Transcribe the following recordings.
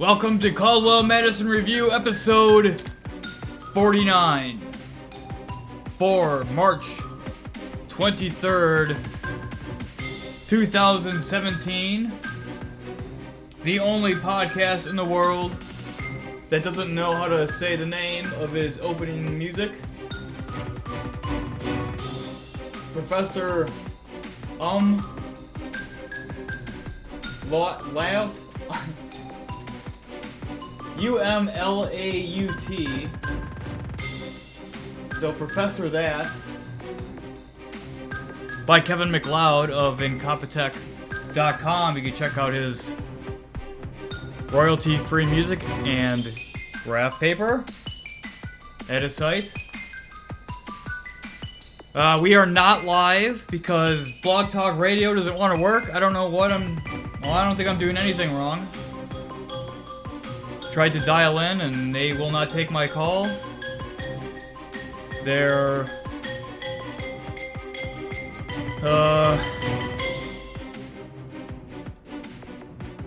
Welcome to Caldwell Madison Review, episode 49 for March 23rd, 2017. The only podcast in the world that doesn't know how to say the name of his opening music. Professor Um Layout U M L A U T. So Professor That by Kevin MacLeod of Incompetech.com. You can check out his royalty-free music and graph paper at his site. Uh, we are not live because Blog Talk Radio doesn't want to work. I don't know what I'm. Well, I don't think I'm doing anything wrong. Tried to dial in and they will not take my call. Their. Uh.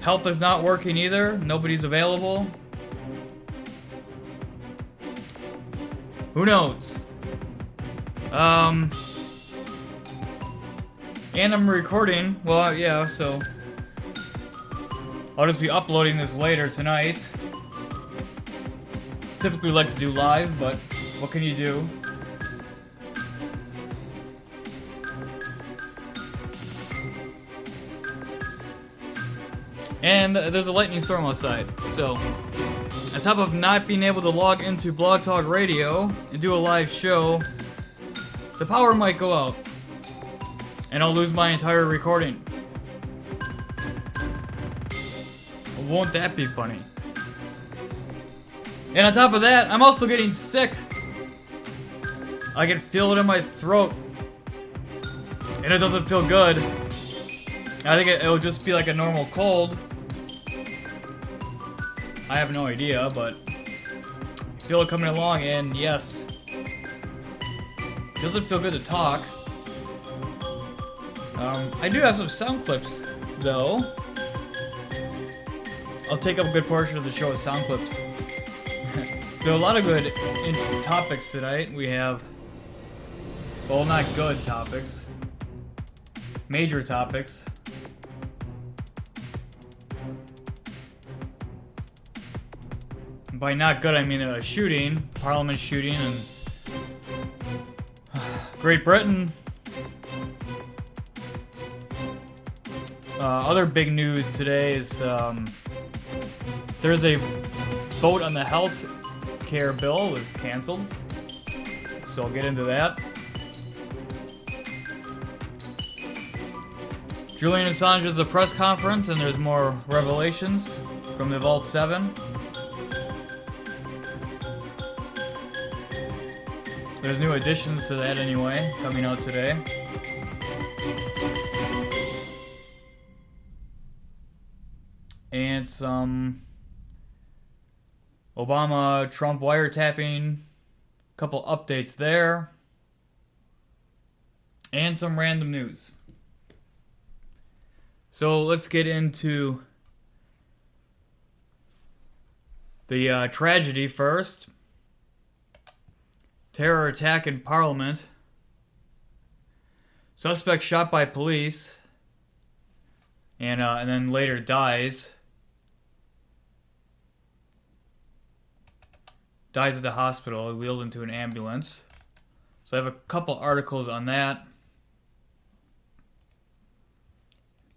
Help is not working either. Nobody's available. Who knows? Um. And I'm recording. Well, yeah, so. I'll just be uploading this later tonight. Typically like to do live, but what can you do? And there's a lightning storm outside, so on top of not being able to log into Blog Talk Radio and do a live show, the power might go out. And I'll lose my entire recording. Won't that be funny? And on top of that, I'm also getting sick. I can feel it in my throat. And it doesn't feel good. I think it, it'll just be like a normal cold. I have no idea, but feel it coming along, and yes, doesn't feel good to talk. Um, I do have some sound clips, though. I'll take up a good portion of the show with sound clips. So a lot of good topics tonight. We have, well, not good topics, major topics. By not good, I mean a shooting, Parliament shooting, and Great Britain. Uh, other big news today is um, there's a vote on the health care bill was canceled, so I'll get into that. Julian Assange has a press conference, and there's more revelations from the Vault 7. There's new additions to that anyway, coming out today. And some Obama Trump wiretapping, a couple updates there, and some random news. So let's get into the uh, tragedy first terror attack in Parliament. Suspect shot by police, and uh, and then later dies. Dies at the hospital, wheeled into an ambulance. So I have a couple articles on that.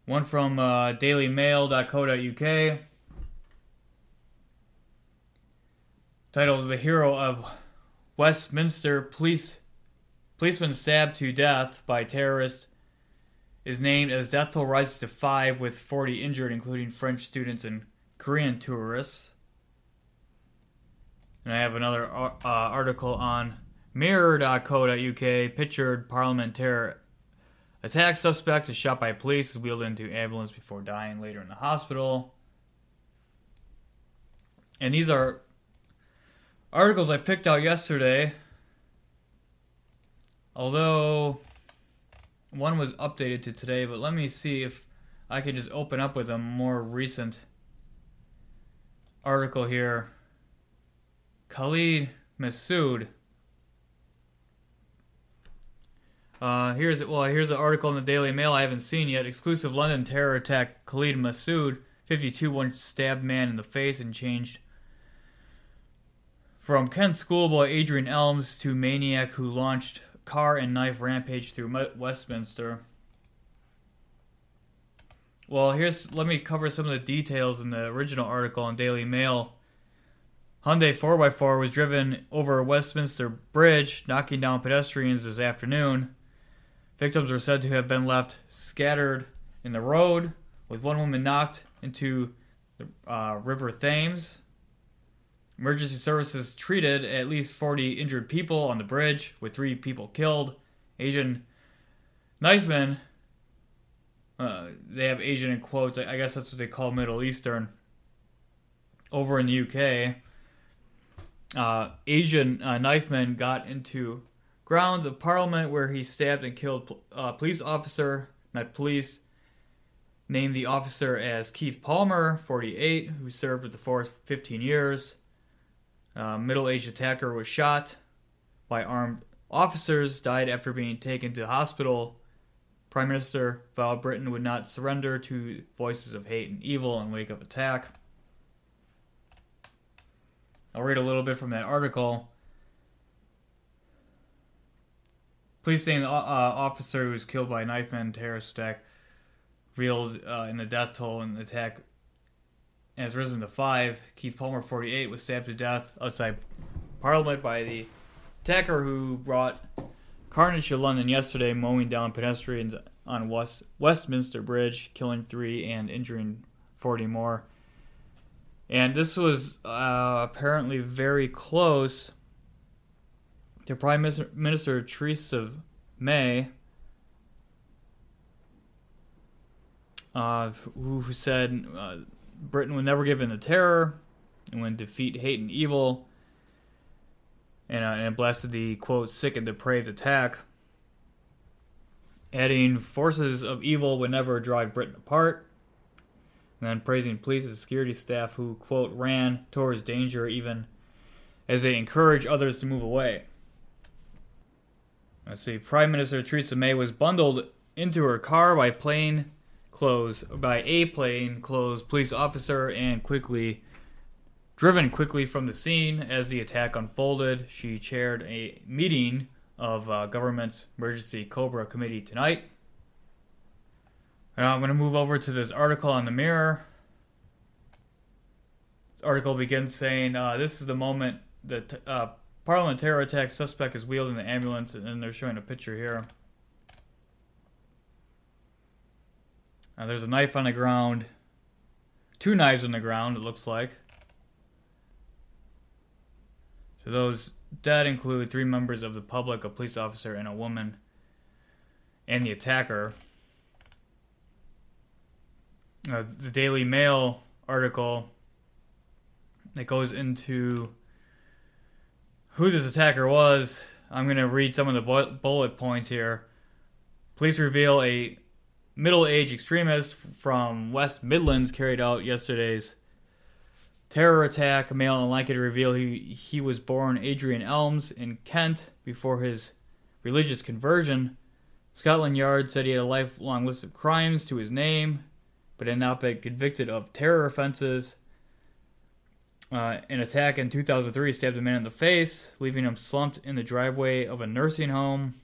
One from uh, DailyMail.co.uk, titled "The Hero of Westminster police policeman stabbed to death by terrorist is named as death toll rises to five with 40 injured, including French students and Korean tourists. And I have another uh, article on Mirror.co.uk. Pictured Parliament terror attack suspect is shot by police, is wheeled into ambulance before dying later in the hospital. And these are articles I picked out yesterday. Although one was updated to today, but let me see if I can just open up with a more recent article here. Khalid Masood. Uh, here's well, here's an article in the Daily Mail I haven't seen yet. Exclusive London terror attack. Khalid Masood, 52, once stabbed man in the face and changed from Kent schoolboy Adrian Elms to maniac who launched car and knife rampage through Westminster. Well, here's let me cover some of the details in the original article in Daily Mail. Hyundai 4x4 was driven over Westminster Bridge, knocking down pedestrians this afternoon. Victims were said to have been left scattered in the road, with one woman knocked into the uh, River Thames. Emergency services treated at least 40 injured people on the bridge, with three people killed. Asian knifemen, uh, they have Asian in quotes, I guess that's what they call Middle Eastern, over in the UK. Uh, Asian uh, knifemen got into grounds of Parliament where he stabbed and killed a uh, police officer. Met police named the officer as Keith Palmer, 48, who served with the force 15 years. Uh, middle-aged attacker was shot by armed officers, died after being taken to hospital. Prime Minister vowed Britain would not surrender to voices of hate and evil in wake of attack. I'll read a little bit from that article. Police saying the uh, officer who was killed by a knife-man terrorist attack revealed uh, in the death toll in the attack has risen to five. Keith Palmer, 48, was stabbed to death outside Parliament by the attacker who brought carnage to London yesterday, mowing down pedestrians on West Westminster Bridge, killing three and injuring 40 more. And this was uh, apparently very close to Prime Minister, Theresa May, uh, who, who, said uh, Britain would never give in to terror and would defeat hate and evil, and, uh, and blasted the quote sick and depraved attack, adding forces of evil would never drive Britain apart. And then praising police and security staff who, quote, ran towards danger even as they encourage others to move away. Let's see. Prime Minister Theresa May was bundled into her car by plain clothes by a plain clothes police officer and quickly driven quickly from the scene as the attack unfolded. She chaired a meeting of uh, government's emergency Cobra committee tonight. Now I'm going to move over to this article on the Mirror. This article begins saying, uh, "This is the moment that uh, Parliament terror attack suspect is wheeled in the ambulance, and they're showing a picture here. Uh, there's a knife on the ground. Two knives on the ground, it looks like. So those dead include three members of the public, a police officer, and a woman, and the attacker. Uh, the Daily Mail article that goes into who this attacker was, I'm going to read some of the bullet points here. Police reveal a middle aged extremist from West Midlands carried out yesterday's terror attack. Male in Lancaster reveal he, he was born Adrian Elms in Kent before his religious conversion. Scotland Yard said he had a lifelong list of crimes to his name, but had not been convicted of terror offenses. Uh, an attack in 2003 stabbed a man in the face, leaving him slumped in the driveway of a nursing home.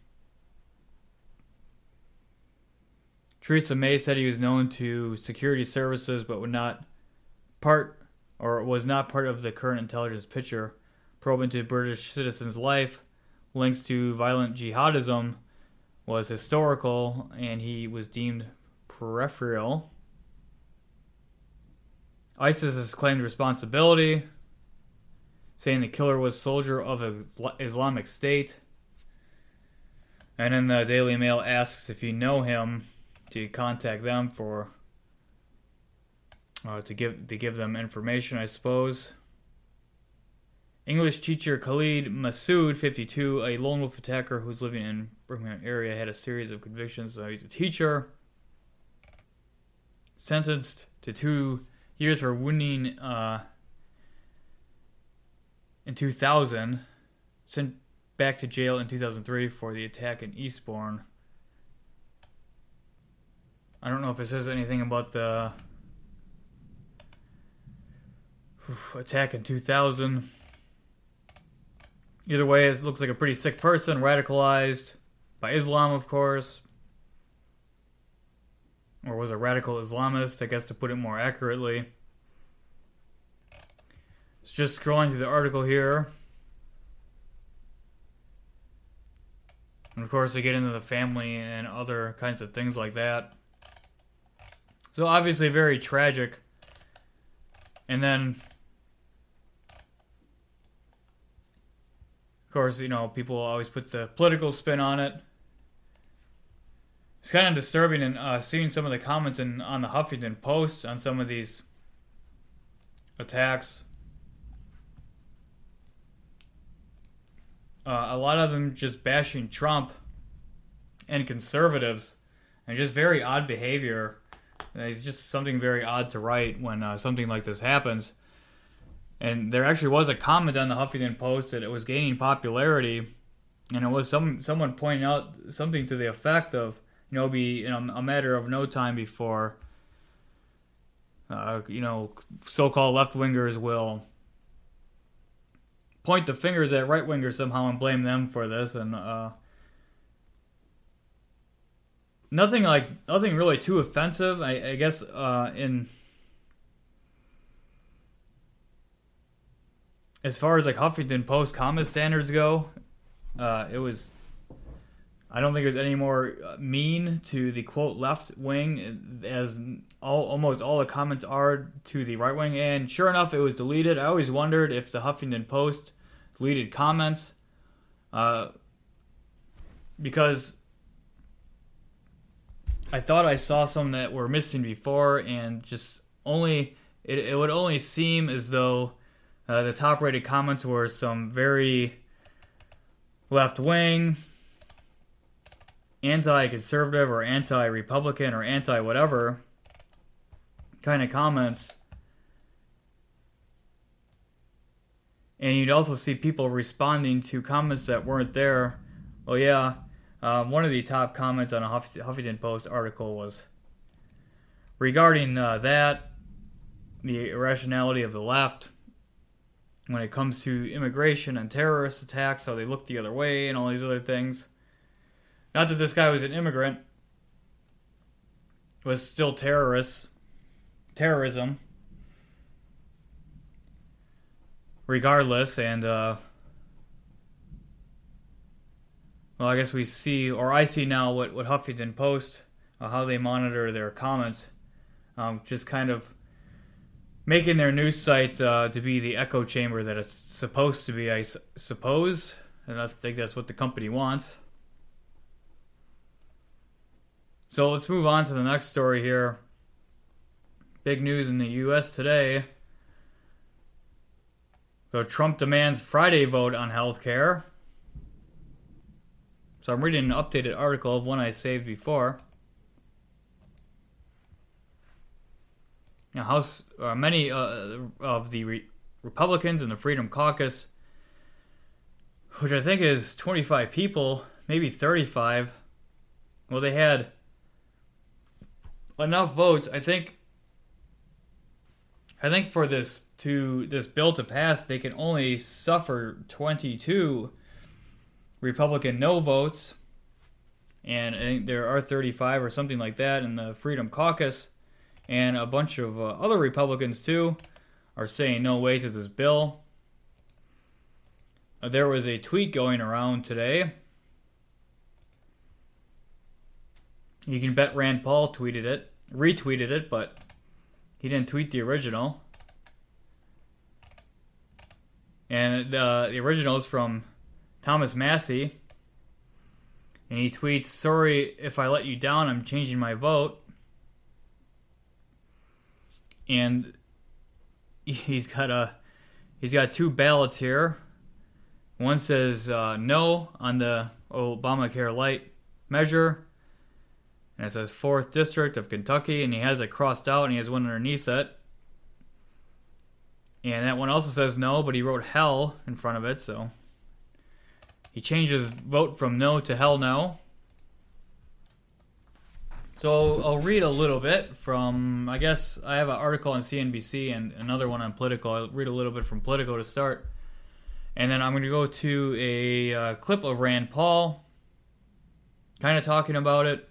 Theresa May said he was known to security services but would not part or was not part of the current intelligence picture. Probe into British citizens' life, links to violent jihadism was historical and he was deemed peripheral. ISIS has claimed responsibility, saying the killer was a soldier of Islamic State. And then the Daily Mail asks if you know him to contact them for uh, to give to give them information, I suppose. English teacher Khalid Masood, 52, a lone wolf attacker who's living in Birmingham area, had a series of convictions. So he's a teacher, sentenced to two years for wounding uh, in 2000, sent back to jail in 2003 for the attack in Eastbourne. I don't know if it says anything about the attack in 2000. Either way, it looks like a pretty sick person, radicalized by Islam, of course. Or was a radical Islamist, I guess to put it more accurately. It's just scrolling through the article here. And of course, they get into the family and other kinds of things like that. So, obviously, very tragic. And then Of course, you know, people always put the political spin on it. It's kind of disturbing and uh, seeing some of the comments in, on the Huffington Post on some of these attacks. Uh, a lot of them just bashing Trump and conservatives, and just very odd behavior. It's just something very odd to write when uh, something like this happens. And there actually was a comment on the Huffington Post that it was gaining popularity, and it was some someone pointing out something to the effect of, you know, be a, matter of no time before, uh, you know, so-called left wingers will point the fingers at right wingers somehow and blame them for this, and uh, nothing like nothing really too offensive. I, I guess uh, in as far as like Huffington Post comment standards go, uh, it was. I don't think it was any more uh, mean to the quote left wing as all, almost all the comments are to the right wing. And sure enough, it was deleted. I always wondered if the Huffington Post deleted comments uh, because I thought I saw some that were missing before, and just only it, it would only seem as though uh, the top rated comments were some very left wing, anti conservative, or anti Republican, or anti whatever kind of comments. And you'd also see people responding to comments that weren't there. Oh, yeah. Um, one of the top comments on a Huffington Post article was regarding uh, that, the irrationality of the left when it comes to immigration and terrorist attacks, how they look the other way and all these other things. Not that this guy was an immigrant, was still terrorists, terrorism. Regardless, and uh, well, I guess we see, or I see now, what what Huffington Post, uh, how they monitor their comments, um, just kind of making their news site uh, to be the echo chamber that it's supposed to be, I suppose. And I think that's what the company wants. So let's move on to the next story here. Big news in the U.S. today. So Trump demands Friday vote on health care. So I'm reading an updated article of one I saved before. Now, House uh, many uh, of the re- Republicans in the Freedom Caucus, which I think is 25 people, maybe 35. Well, they had enough votes. I think. I think for this to this bill to pass, they can only suffer 22 Republican no votes, and I think there are 35 or something like that in the Freedom Caucus and a bunch of uh, other Republicans too are saying no way to this bill. Uh, there was a tweet going around today. You can bet Rand Paul tweeted it, retweeted it, but he didn't tweet the original. And uh, the original is from Thomas Massie. And he tweets, Sorry if I let you down, I'm changing my vote and he's got a he's got two ballots here. One says uh, no on the Obamacare light measure, and it says fourth district of Kentucky, and he has it crossed out, and he has one underneath it. And that one also says no, but he wrote hell in front of it, so he changed his vote from no to hell no. So I'll read a little bit from, I guess I have an article on CNBC and another one on Politico. I'll read a little bit from Politico to start. And then I'm going to go to a uh, clip of Rand Paul, kind of talking about it.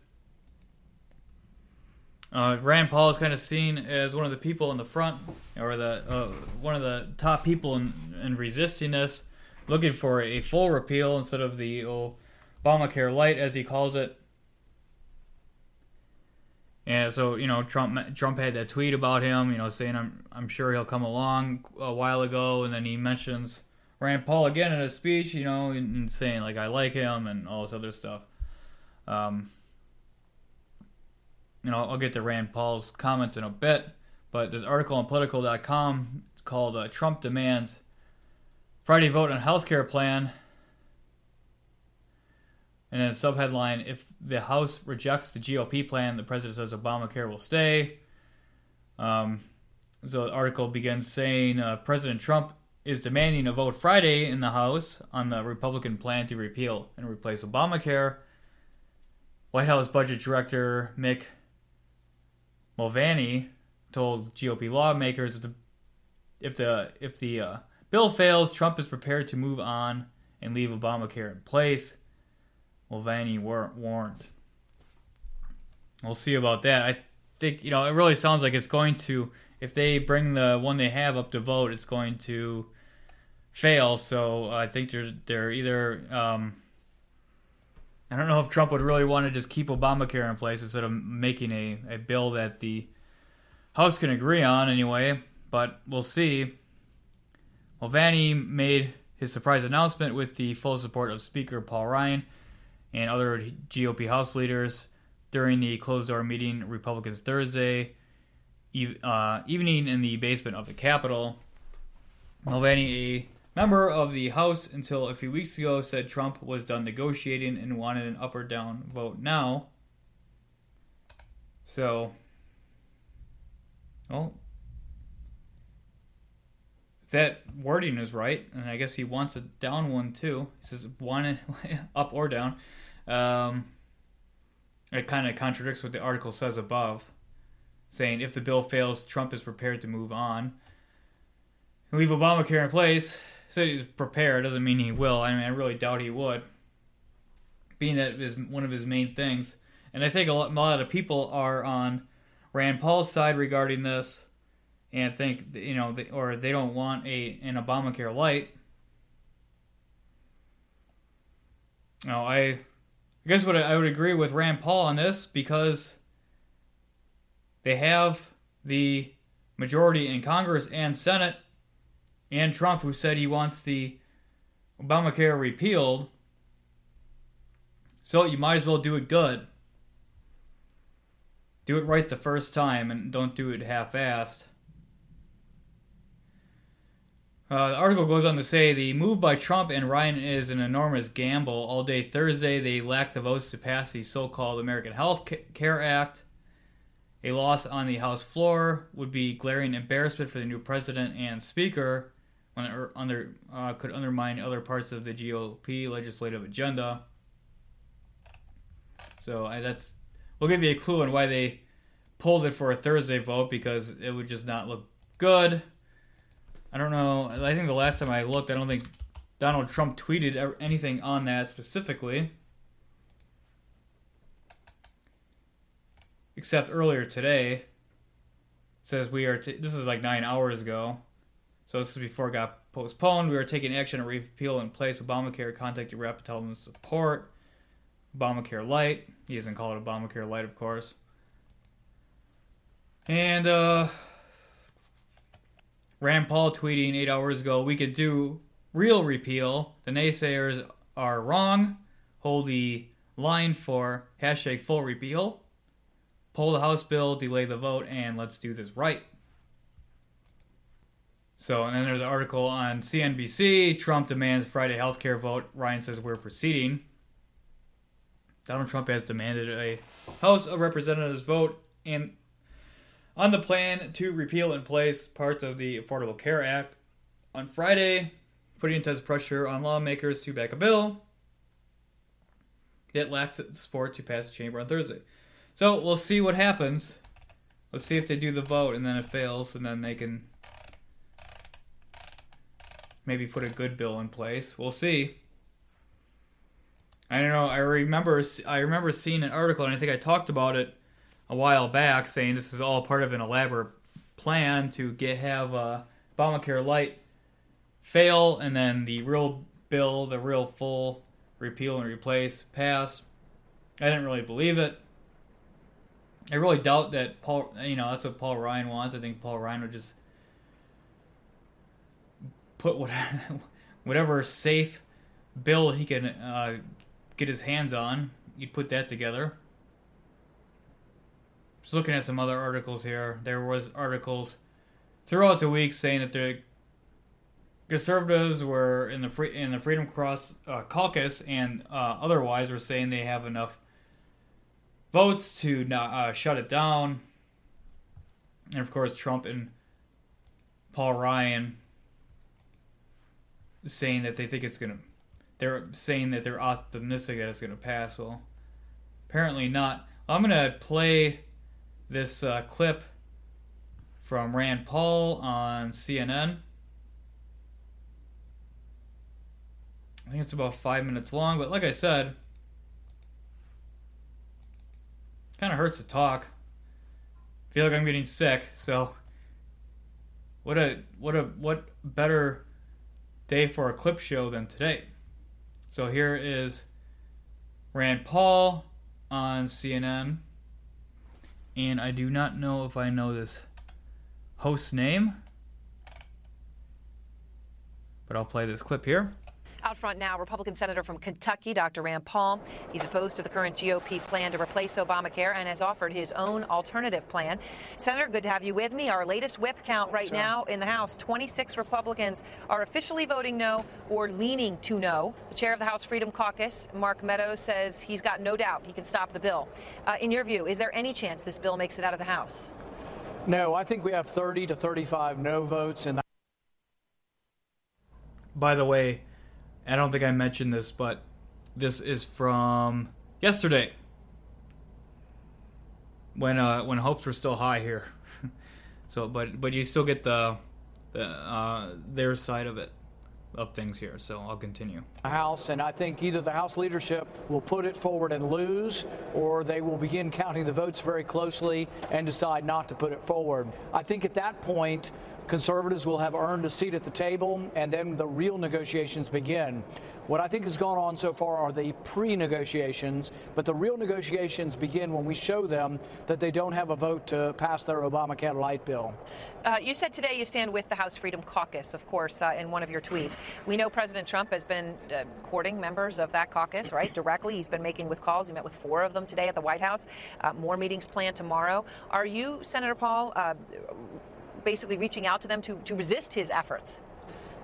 Uh, Rand Paul is kind of seen as one of the people in the front, or the uh, one of the top people in, in resisting this, looking for a full repeal instead of the Obamacare light, as he calls it. And so you know, Trump Trump had that tweet about him, you know, saying I'm I'm sure he'll come along a while ago, and then he mentions Rand Paul again in a speech, you know, and, and saying like I like him and all this other stuff. Um, you know, I'll get to Rand Paul's comments in a bit, but this article on politico.com called uh, "Trump Demands Friday Vote on Healthcare Plan," and then subheadline: If the House rejects the GOP plan, the president says Obamacare will stay. Um, so the article begins saying uh, President Trump is demanding a vote Friday in the House on the Republican plan to repeal and replace Obamacare. White House Budget Director Mick Mulvaney told GOP lawmakers if the if the, if the uh, bill fails, Trump is prepared to move on and leave Obamacare in place. Mulvaney war- warned. We'll see about that. I think you know it really sounds like it's going to if they bring the one they have up to vote, it's going to fail. So I think they're they're either um, I don't know if Trump would really want to just keep Obamacare in place instead of making a, a bill that the House can agree on anyway, but we'll see. Mulvaney made his surprise announcement with the full support of Speaker Paul Ryan and other GOP House leaders during the closed door meeting Republicans Thursday uh, evening in the basement of the Capitol. Mulvaney, a member of the House until a few weeks ago, said Trump was done negotiating and wanted an up or down vote now. So, well, that wording is right, and I guess he wants a down one too. He says one up or down. Um, it kind of contradicts what the article says above, saying if the bill fails, Trump is prepared to move on leave Obamacare in place said he's prepared doesn't mean he will. I mean, I really doubt he would, being that is one of his main things. And I think a lot, a lot of people are on Rand Paul's side regarding this, and think you know, they, or they don't want a an Obamacare light. No, I, I guess what I would agree with Rand Paul on this because they have the majority in Congress and Senate and Trump, who said he wants the Obamacare repealed. So you might as well do it good. Do it right the first time and don't do it half assed. Uh, the article goes on to say the move by Trump and Ryan is an enormous gamble. All day Thursday, they lacked the votes to pass the so called American Health Care Act. A loss on the House floor would be glaring embarrassment for the new president and speaker under, uh, could undermine other parts of the GOP legislative agenda. So I, that's we'll give you a clue on why they pulled it for a Thursday vote because it would just not look good. I don't know. I think the last time I looked, I don't think Donald Trump tweeted anything on that specifically. Except earlier today, says we are. T- this is like nine hours ago. So this is before it got postponed. We are taking action to repeal in place Obamacare. Contact your rep to tell them to support. Obamacare Light. He doesn't call it Obamacare Light, of course. And uh, Rand Paul tweeting eight hours ago, we could do real repeal. The naysayers are wrong. Hold the line for hashtag full repeal. Pull the House bill, delay the vote, and let's do this right. So, and then there's an article on CNBC Trump demands Friday healthcare vote. Ryan says we're proceeding. Donald Trump has demanded a House of Representatives vote and on the plan to repeal and place parts of the Affordable Care Act. On Friday, putting intense pressure on lawmakers to back a bill that lacked support to pass the chamber on Thursday. So we'll see what happens. Let's see if they do the vote and then it fails, and then they can maybe put a good bill in place. We'll see. I don't know. I remember I remember seeing an article, and I think I talked about it a while back, saying this is all part of an elaborate plan to get have uh, Obamacare light fail, and then the real bill, the real full repeal and replace pass. I didn't really believe it. I really doubt that Paul. You know, that's what Paul Ryan wants. I think Paul Ryan would just put whatever, whatever safe bill he can uh, get his hands on. You'd put that together. Just looking at some other articles here. There was articles throughout the week saying that the conservatives were in the free, in the Freedom Cross uh, caucus and uh, otherwise were saying they have enough votes to not, uh, shut it down. And of course, Trump and Paul Ryan saying that they think it's gonna. They're saying that they're optimistic that it's gonna pass. Well, apparently not. I'm gonna play this uh, clip from Rand Paul on CNN. I think it's about five minutes long, but like I said, kind of hurts to talk. Feel like I'm getting sick, so what a what a what better day for a clip show than today. So here is Rand Paul on CNN. And I do not know if I know this host name, but I'll play this clip here. Out front now, Republican Senator from Kentucky, Dr. Rand Paul. He's opposed to the current GOP plan to replace Obamacare and has offered his own alternative plan. Senator, good to have you with me. Our latest whip count right now in the House 26 Republicans are officially voting no or leaning to no. The chair of the House Freedom Caucus, Mark Meadows, says he's got no doubt he can stop the bill. Uh, in your view, is there any chance this bill makes it out of the House? No, I think we have 30 to 35 no votes in the By the way, I don't think I mentioned this, but this is from yesterday when uh, when hopes were still high here. so, but but you still get the the uh, their side of it of things here. So I'll continue. House, and I think either the House leadership will put it forward and lose, or they will begin counting the votes very closely and decide not to put it forward. I think at that point conservatives will have earned a seat at the table, and then the real negotiations begin. What I think has gone on so far are the pre negotiations, but the real negotiations begin when we show them that they don't have a vote to pass their Obamacare light bill. Uh, you said today you stand with the House Freedom Caucus, of course, uh, in one of your tweets. We know President Trump has been uh, courting members of that caucus, right, directly. He's been making with calls. He met with four of them today at the White House. Uh, more meetings planned tomorrow. Are you, Senator Paul, uh, basically reaching out to them to, to resist his efforts?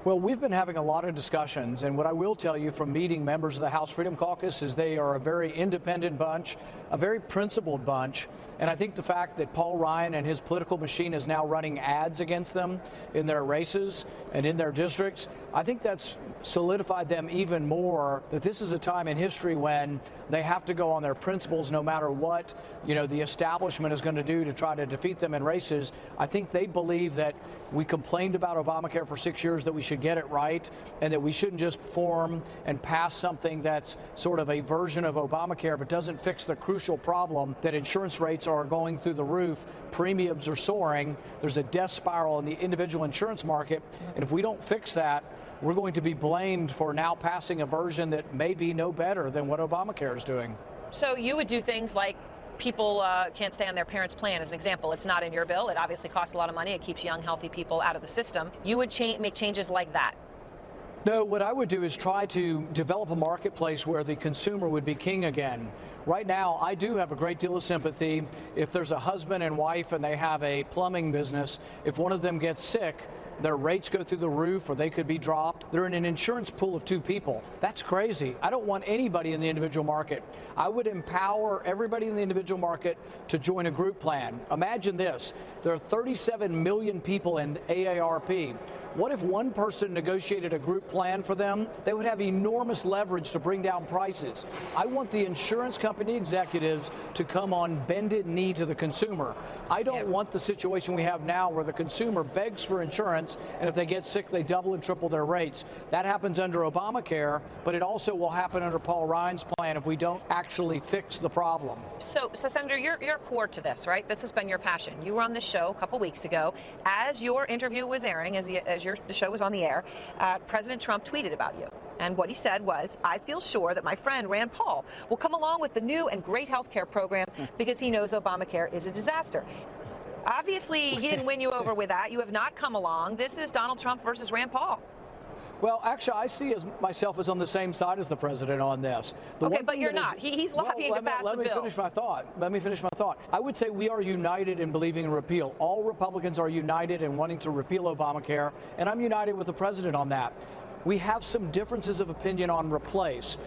Well, we've been having a lot of discussions, and what I will tell you from meeting members of the House Freedom Caucus is they are a very independent bunch, a very principled bunch, and I think the fact that Paul Ryan and his political machine is now running ads against them in their races and in their districts, I think that's solidified them even more that this is a time in history when they have to go on their principles no matter what you know the establishment is going to do to try to defeat them in races. I think they believe that we complained about Obamacare for six years that we should get it right and that we shouldn't just form and pass something that's sort of a version of Obamacare but doesn't fix the crucial problem that insurance rates are going through the roof, premiums are soaring, there's a death spiral in the individual insurance market, and if we don't fix that, we're going to be blamed for now passing a version that may be no better than what Obamacare is doing. So you would do things like people uh, can't stay on their parents' plan, as an example. It's not in your bill. It obviously costs a lot of money. It keeps young, healthy people out of the system. You would cha- make changes like that. No, what I would do is try to develop a marketplace where the consumer would be king again, Right now, I do have a great deal of sympathy if there's a husband and wife and they have a plumbing business. If one of them gets sick, their rates go through the roof or they could be dropped. They're in an insurance pool of two people. That's crazy. I don't want anybody in the individual market. I would empower everybody in the individual market to join a group plan. Imagine this there are 37 million people in AARP. What if one person negotiated a group plan for them? They would have enormous leverage to bring down prices. I want the insurance company executives to come on bended knee to the consumer. I don't yeah. want the situation we have now where the consumer begs for insurance and if they get sick, they double and triple their rates. That happens under Obamacare, but it also will happen under Paul Ryan's plan if we don't actually fix the problem. So, so Senator, you're, you're core to this, right? This has been your passion. You were on the show a couple weeks ago. As your interview was airing, as, the, as your, the show was on the air, uh, President Trump tweeted about you. And what he said was, I feel sure that my friend Rand Paul will come along with the new and great health care program because he knows Obamacare is a disaster. Obviously, he didn't win you over with that. You have not come along. This is Donald Trump versus Rand Paul. Well, actually, I see as myself as on the same side as the president on this. The okay, but you're not. Is, he, he's lobbying well, to pass me, let the bill. Let me finish my thought. Let me finish my thought. I would say we are united in believing in repeal. All Republicans are united in wanting to repeal Obamacare, and I'm united with the president on that. We have some differences of opinion on replace.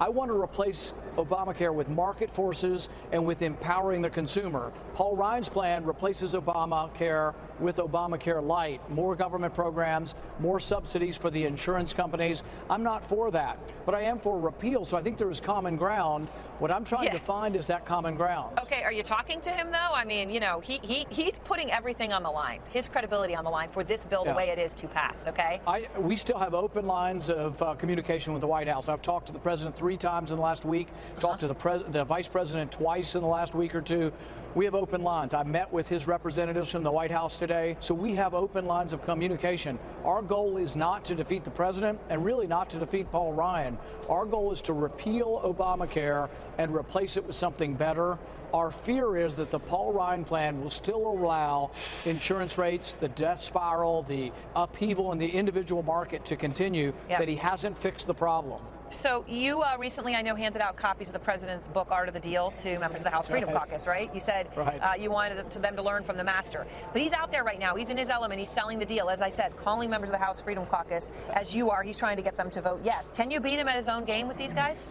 I want to replace Obamacare with market forces and with empowering the consumer. Paul Ryan's plan replaces Obamacare with Obamacare Light, more government programs, more subsidies for the insurance companies. I'm not for that, but I am for repeal, so I think there is common ground. What I'm trying yeah. to find is that common ground. Okay, are you talking to him though? I mean, you know, he, he he's putting everything on the line, his credibility on the line for this bill yeah. the way it is to pass, okay? I, we still have open lines of uh, communication with the White House. I've talked to the president three times in the last week, uh-huh. talked to the, pres- the vice president twice in the last week or two. We have open lines. I met with his representatives from the White House today, so we have open lines of communication. Our goal is not to defeat the president and really not to defeat Paul Ryan. Our goal is to repeal Obamacare and replace it with something better. Our fear is that the Paul Ryan plan will still allow insurance rates, the death spiral, the upheaval in the individual market to continue, yep. that he hasn't fixed the problem. So you uh, recently, I know, handed out copies of the president's book, Art of the Deal, to members of the House Freedom right. Caucus, right? You said right. uh, you wanted them to, them to learn from the master. But he's out there right now. He's in his element. He's selling the deal. As I said, calling members of the House Freedom Caucus, as you are, he's trying to get them to vote yes. Can you beat him at his own game with these guys?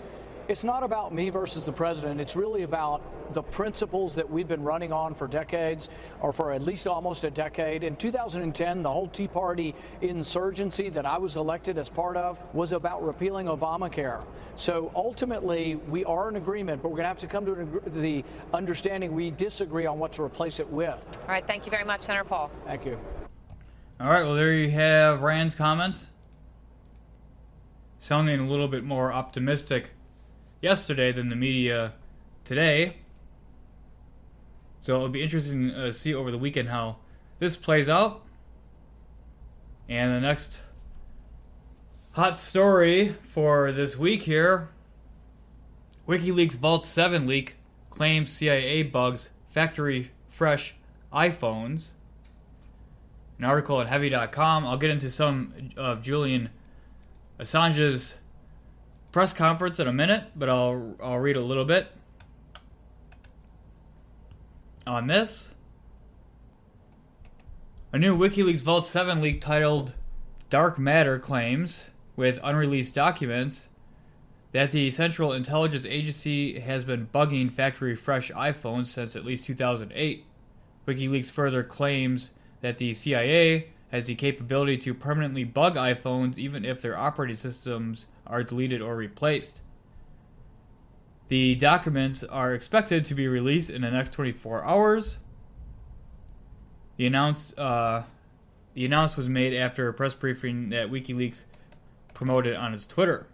It's not about me versus the president. It's really about the principles that we've been running on for decades, or for at least almost a decade. In 2010, the whole Tea Party insurgency that I was elected as part of was about repealing Obamacare. So ultimately, we are in agreement, but we're going to have to come to the understanding we disagree on what to replace it with. All right. Thank you very much, Senator Paul. Thank you. All right. Well, there you have Rand's comments. Sounding a little bit more optimistic yesterday than the media today. So it'll be interesting to uh, see over the weekend how this plays out. And the next hot story for this week here WikiLeaks Vault 7 leak claims CIA bugs factory fresh iPhones. An article at heavy.com. I'll get into some of Julian Assange's press conference in a minute, but I'll I'll read a little bit on this. A new WikiLeaks Vault 7 leak titled Dark Matter claims, with unreleased documents, that the Central Intelligence Agency has been bugging factory fresh iPhones since at least 2008. WikiLeaks further claims that the CIA has the capability to permanently bug iPhones even if their operating systems are deleted or replaced. The documents are expected to be released in the next 24 hours. The announced uh, the announce was made after a press briefing that WikiLeaks promoted on its Twitter.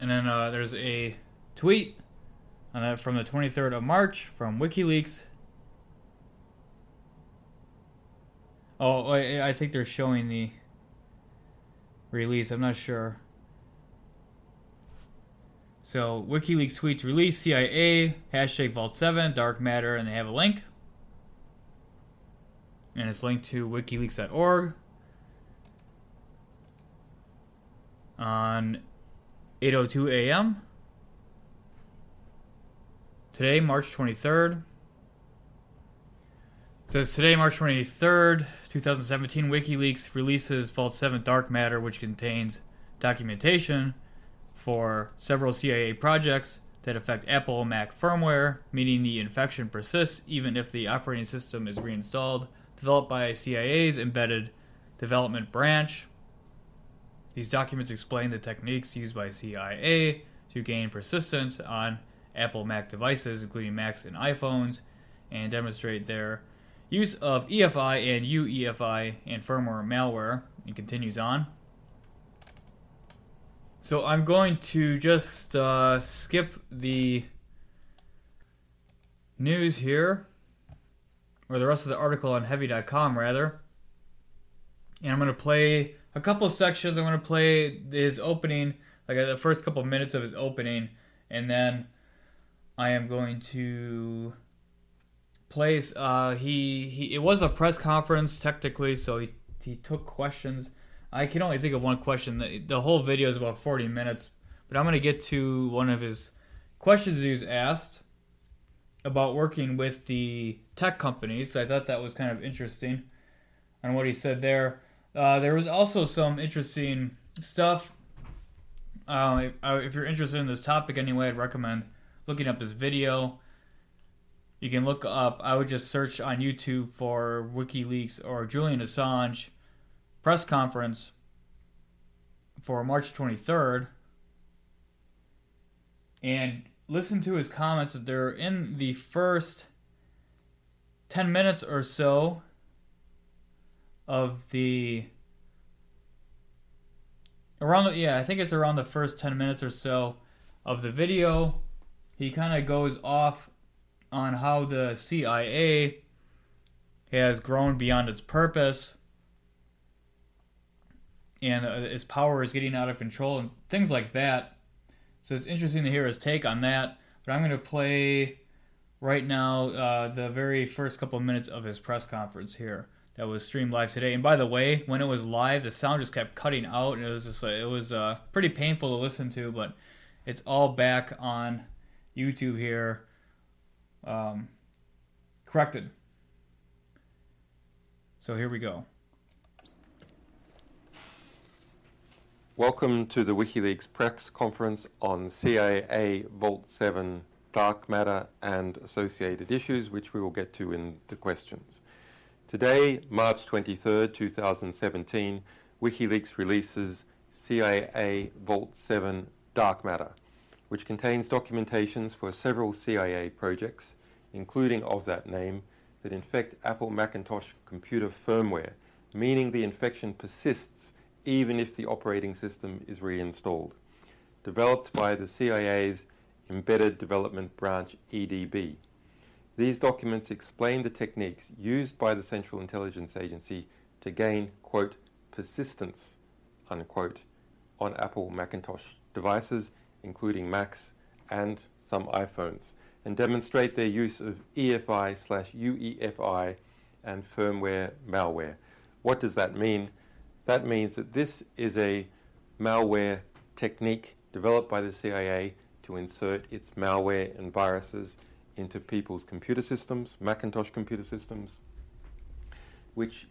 And then uh, there's a tweet from the 23rd of March from WikiLeaks. Oh, I think they're showing the release. I'm not sure. So WikiLeaks tweets release CIA hashtag Vault 7 Dark Matter, and they have a link, and it's linked to WikiLeaks.org on 8:02 a.m. today, March 23rd. Says today, March 23rd, 2017, WikiLeaks releases Vault 7 dark matter, which contains documentation for several CIA projects that affect Apple Mac firmware, meaning the infection persists even if the operating system is reinstalled, developed by CIA's embedded development branch. These documents explain the techniques used by CIA to gain persistence on Apple Mac devices, including Macs and iPhones, and demonstrate their use of EFI and UEFI and firmware malware. and continues on. So I'm going to just uh, skip the news here, or the rest of the article on Heavy.com rather, and I'm going to play a couple sections. I'm going to play his opening, like the first couple minutes of his opening, and then I am going to place. Uh, he he. It was a press conference technically, so he he took questions I can only think of one question. The, the whole video is about 40 minutes, but I'm to get to one of his questions he was asked about working with the tech companies. So I thought that was kind of interesting on what he said there. Uh, there was also some interesting stuff. Uh, if, if, you're interested in this topic anyway, I'd recommend looking up this video. You can look up, I would just search on YouTube for WikiLeaks or Julian Assange press conference for March 23rd and listen to his comments that they're in the first 10 minutes or so of the around the, yeah i think it's around the first 10 minutes or so of the video. He kind of goes off on how the cia has grown beyond its purpose and uh, his power is getting out of control and things like that. So it's interesting to hear his take on that. But I'm going to play right now uh, the very first couple of minutes of his press conference here that was streamed live today. And by the way, when it was live, the sound just kept cutting out, and it was just it was uh, pretty painful to listen to. But it's all back on YouTube here, um, corrected. So here we go. Welcome to the WikiLeaks press conference on CIA Vault 7 dark matter and associated issues, which we will get to in the questions. Today, March 23, 2017, WikiLeaks releases CIA Vault 7 dark matter, which contains documentations for several CIA projects, including of that name, that infect Apple Macintosh computer firmware, meaning the infection persists even if the operating system is reinstalled. Developed by the CIA's Embedded Development Branch EDB. These documents explain the techniques used by the Central Intelligence Agency to gain, quote, persistence, unquote, on Apple Macintosh devices, including Macs and some iPhones, and demonstrate their use of EFI slash UEFI and firmware malware. What does that mean? That means that this is a malware technique developed by the CIA to insert its malware and viruses into people's computer systems, Macintosh computer systems, which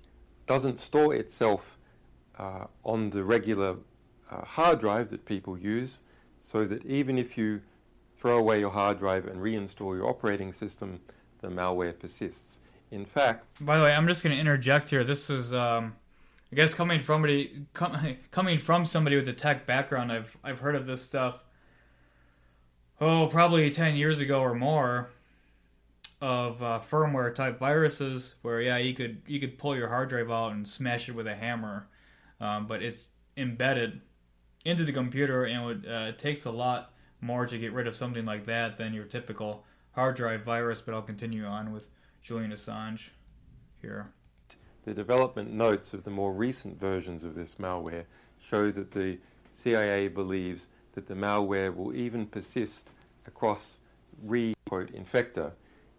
doesn't store itself uh, on the regular uh, hard drive that people use, so that even if you throw away your hard drive and reinstall your operating system, the malware persists. In fact, by the way, I'm just going to interject here. This is um, I guess coming from somebody coming from somebody with a tech background, I've I've heard of this stuff. Oh, probably ten years ago or more, of uh, firmware type viruses where yeah you could you could pull your hard drive out and smash it with a hammer, um, but it's embedded into the computer and uh, it takes a lot more to get rid of something like that than your typical hard drive virus. But I'll continue on with Julian Assange here. The development notes of the more recent versions of this malware show that the CIA believes that the malware will even persist across re quote infector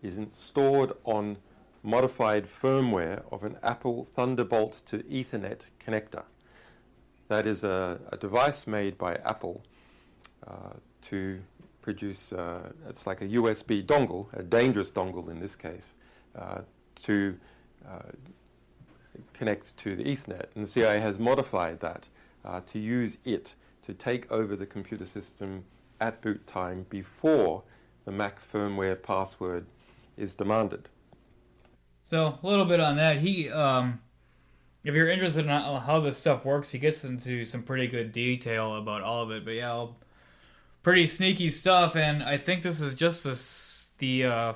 is stored on modified firmware of an Apple Thunderbolt to Ethernet connector. That is a, a device made by Apple uh, to produce, uh, it's like a USB dongle, a dangerous dongle in this case, uh, to uh, connect to the Ethernet. And the CIA has modified that uh, to use it to take over the computer system at boot time before the Mac firmware password is demanded. So a little bit on that. He, um, if you're interested in how this stuff works, he gets into some pretty good detail about all of it. But yeah, pretty sneaky stuff. And I think this is just the uh,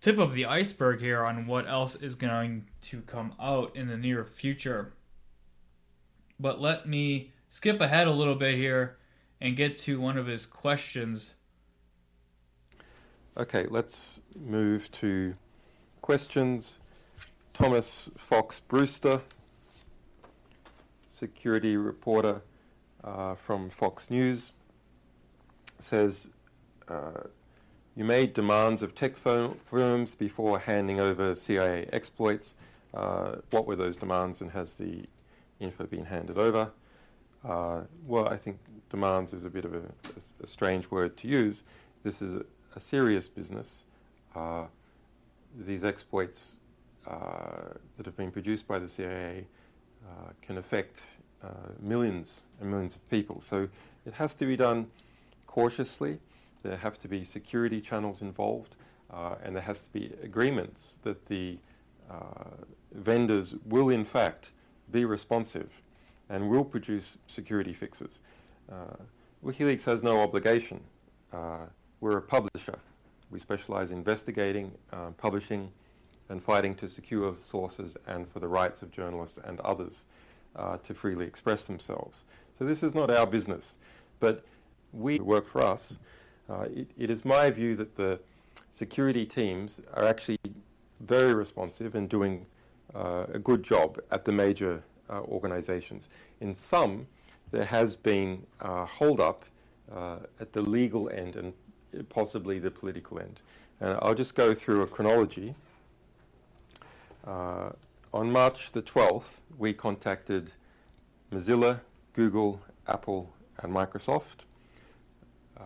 tip of the iceberg here on what else is going to come out in the near future. But let me skip ahead a little bit here and get to one of his questions. Okay, let's move to questions. Thomas Fox Brewster, security reporter uh, from Fox News, says uh, you made demands of tech firms before handing over CIA exploits. Uh, what were those demands, and has the info been handed over? Uh, well, I think demands is a bit of a, a, a strange word to use. This is a, a serious business. Uh, these exploits that have been produced by the CIA uh, can affect uh, millions and millions of people. So it has to be done cautiously. There have to be security channels involved, uh, and there has to be agreements that the vendors will, in fact, be responsive and will produce security fixes. Uh, WikiLeaks has no obligation. Uh, we're a publisher. We specialize in investigating, uh, publishing, and fighting to secure sources and for the rights of journalists and others uh, to freely express themselves. So this is not our business. But we work for us. Uh, it, it is my view that the security teams are actually very responsive and doing uh, a good job at the major uh, organizations. In some, there has been uh, hold up uh, at the legal end and possibly the political end. And I'll just go through a chronology. Uh, on March the 12th, we contacted Mozilla, Google, Apple, and Microsoft. Uh,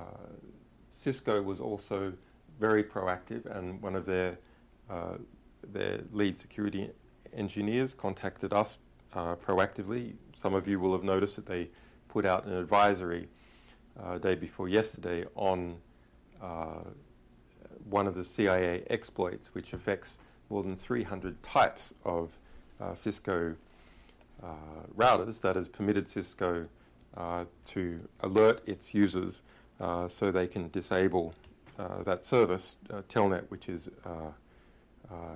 Cisco was also very proactive, and one of their uh, their lead security engineers contacted us uh, proactively. Some of you will have noticed that they put out an advisory uh, day before yesterday on one of the CIA exploits, which affects more than 300 types of uh, Cisco uh, routers that has permitted Cisco uh, to alert its users so they can disable that service, Telnet, which is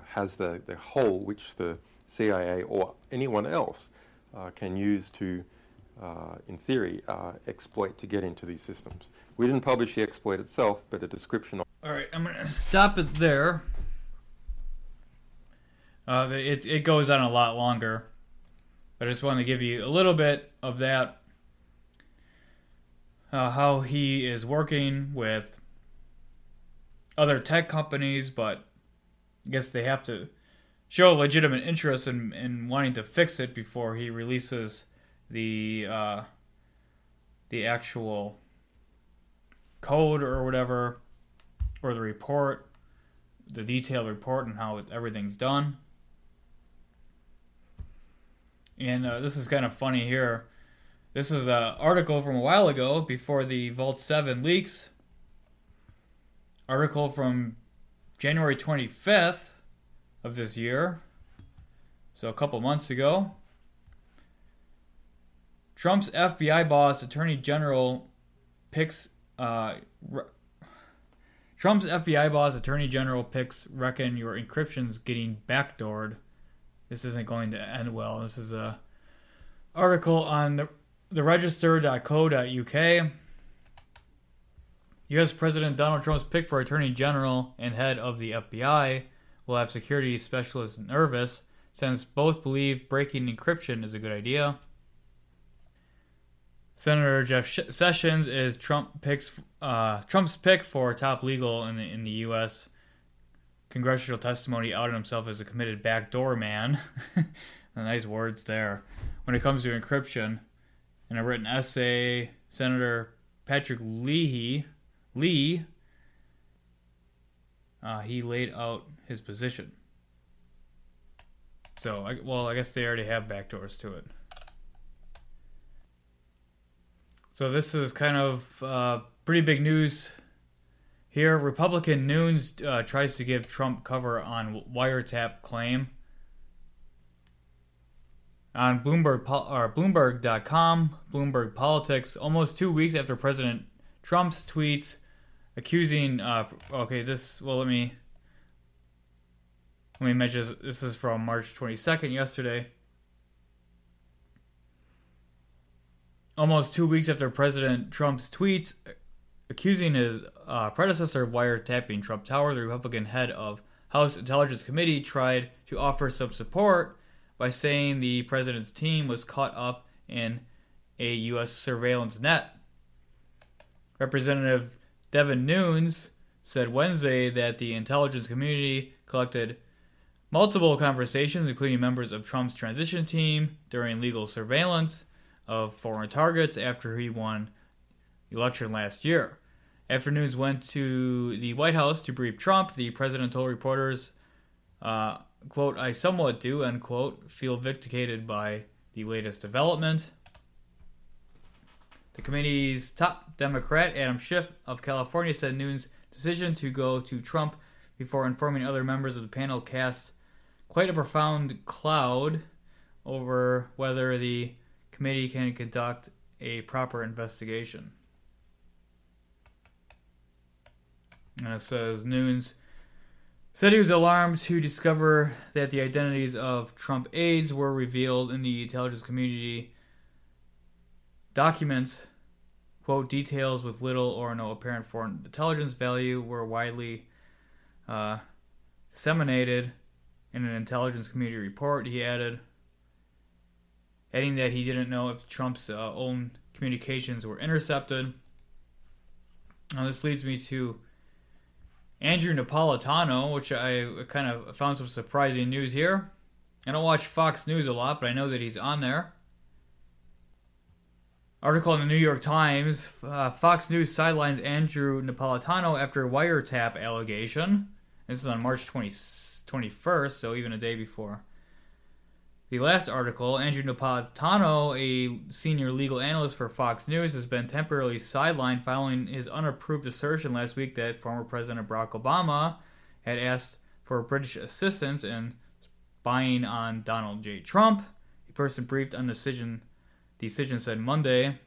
has the, the hole which the CIA or anyone else uh, can use to, uh, in theory, uh, exploit to get into these systems. We didn't publish the exploit itself, but a description. Of All right, I'm going to stop it there. Uh, it, it goes on a lot longer, but I just wanted to give you a little bit of that. Uh, how he is working with other tech companies, but I guess they have to show legitimate interest in, in wanting to fix it before he releases the uh, the actual code or whatever or the report, the detailed report and how everything's done. And uh, this is kind of funny here. This is an article from a while ago before the Vault 7 leaks. Article from January 25th of this year, so a couple months ago. Trump's FBI boss, Attorney General, picks. Uh, re- Trump's FBI boss, Attorney General, picks reckon your encryption's getting backdoored. This isn't going to end well. This is a article on the, the register.co.uk. U.S. President Donald Trump's pick for Attorney General and head of the FBI will have security specialists nervous since both believe breaking encryption is a good idea. Senator Jeff Sessions is Trump picks uh, Trump's pick for top legal in the in the U.S. Congressional testimony outed himself as a committed backdoor man. nice words there. When it comes to encryption, in a written essay, Senator Patrick Leahy Lee, uh, he laid out his position. So, I, well, I guess they already have backdoors to it. So this is kind of uh, pretty big news here. Republican Nunes uh, tries to give Trump cover on wiretap claim. On Bloomberg or Bloomberg.com, Bloomberg Politics, almost two weeks after President Trump's tweets accusing. Uh, okay, this. Well, let me. Let me mention. This is from March 22nd, yesterday. almost two weeks after President Trump's tweets accusing his uh, predecessor of wiretapping Trump Tower, the Republican head of House Intelligence Committee tried to offer some support by saying the president's team was caught up in a U.S. surveillance net. Representative Devin Nunes said Wednesday that the intelligence community collected multiple conversations, including members of Trump's transition team, during legal surveillance of foreign targets after he won election last year. After Nunes went to the White House to brief Trump, the president told reporters, uh, quote, I somewhat do, unquote, feel vindicated by the latest development. The committee's top Democrat, Adam Schiff of California, said Nunes' decision to go to Trump before informing other members of the panel cast quite a profound cloud over whether the committee can conduct a proper investigation. And it says Nunes said he was alarmed to discover that the identities of Trump aides were revealed in the intelligence community documents. Quote, details with little or no apparent foreign intelligence value were widely uh, disseminated in an intelligence community report, he added adding that he didn't know if Trump's uh, own communications were intercepted. Now, this leads me to Andrew Napolitano, which I kind of found some surprising news here. I don't watch Fox News a lot, but I know that he's on there. Article in the New York Times uh, Fox News sidelines Andrew Napolitano after wiretap allegation. This is on March 20, 21st, so even a day before the last article, Andrew Napolitano, a senior legal analyst for Fox News, has been temporarily sidelined following his unapproved assertion last week that former President Barack Obama had asked for British assistance in spying on Donald J. Trump. A person briefed on the decision, decision said Monday.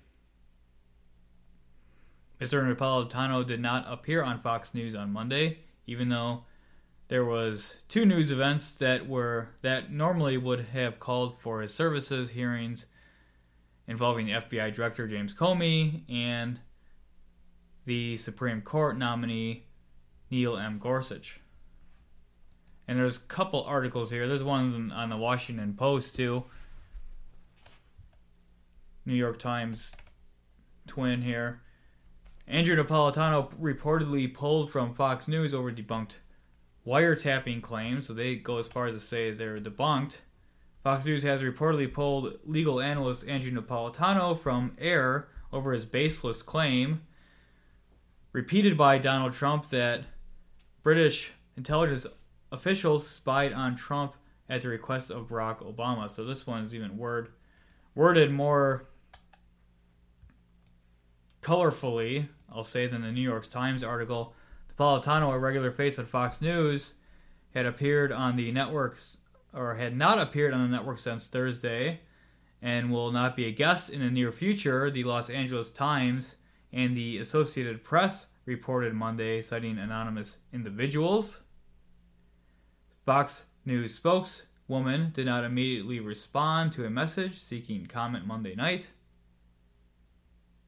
Mr. Napolitano did not appear on Fox News on Monday, even though there was two news events that were that normally would have called for his services hearings involving FBI director James Comey and the Supreme Court nominee Neil M. Gorsuch. And there's a couple articles here. There's one on the Washington Post too. New York Times twin here. Andrew Napolitano reportedly pulled from Fox News over debunked wiretapping claims, so they go as far as to say they're debunked. Fox News has reportedly pulled legal analyst Andrew Napolitano from air over his baseless claim, repeated by Donald Trump, that British intelligence officials spied on Trump at the request of Barack Obama. So this one is even word worded more colorfully, I'll say, than the New York Times article Napolitano, a regular face on Fox News, had appeared on the networks or had not appeared on the network since Thursday and will not be a guest in the near future, the Los Angeles Times and the Associated Press reported Monday, citing anonymous individuals. Fox News spokeswoman did not immediately respond to a message seeking comment Monday night.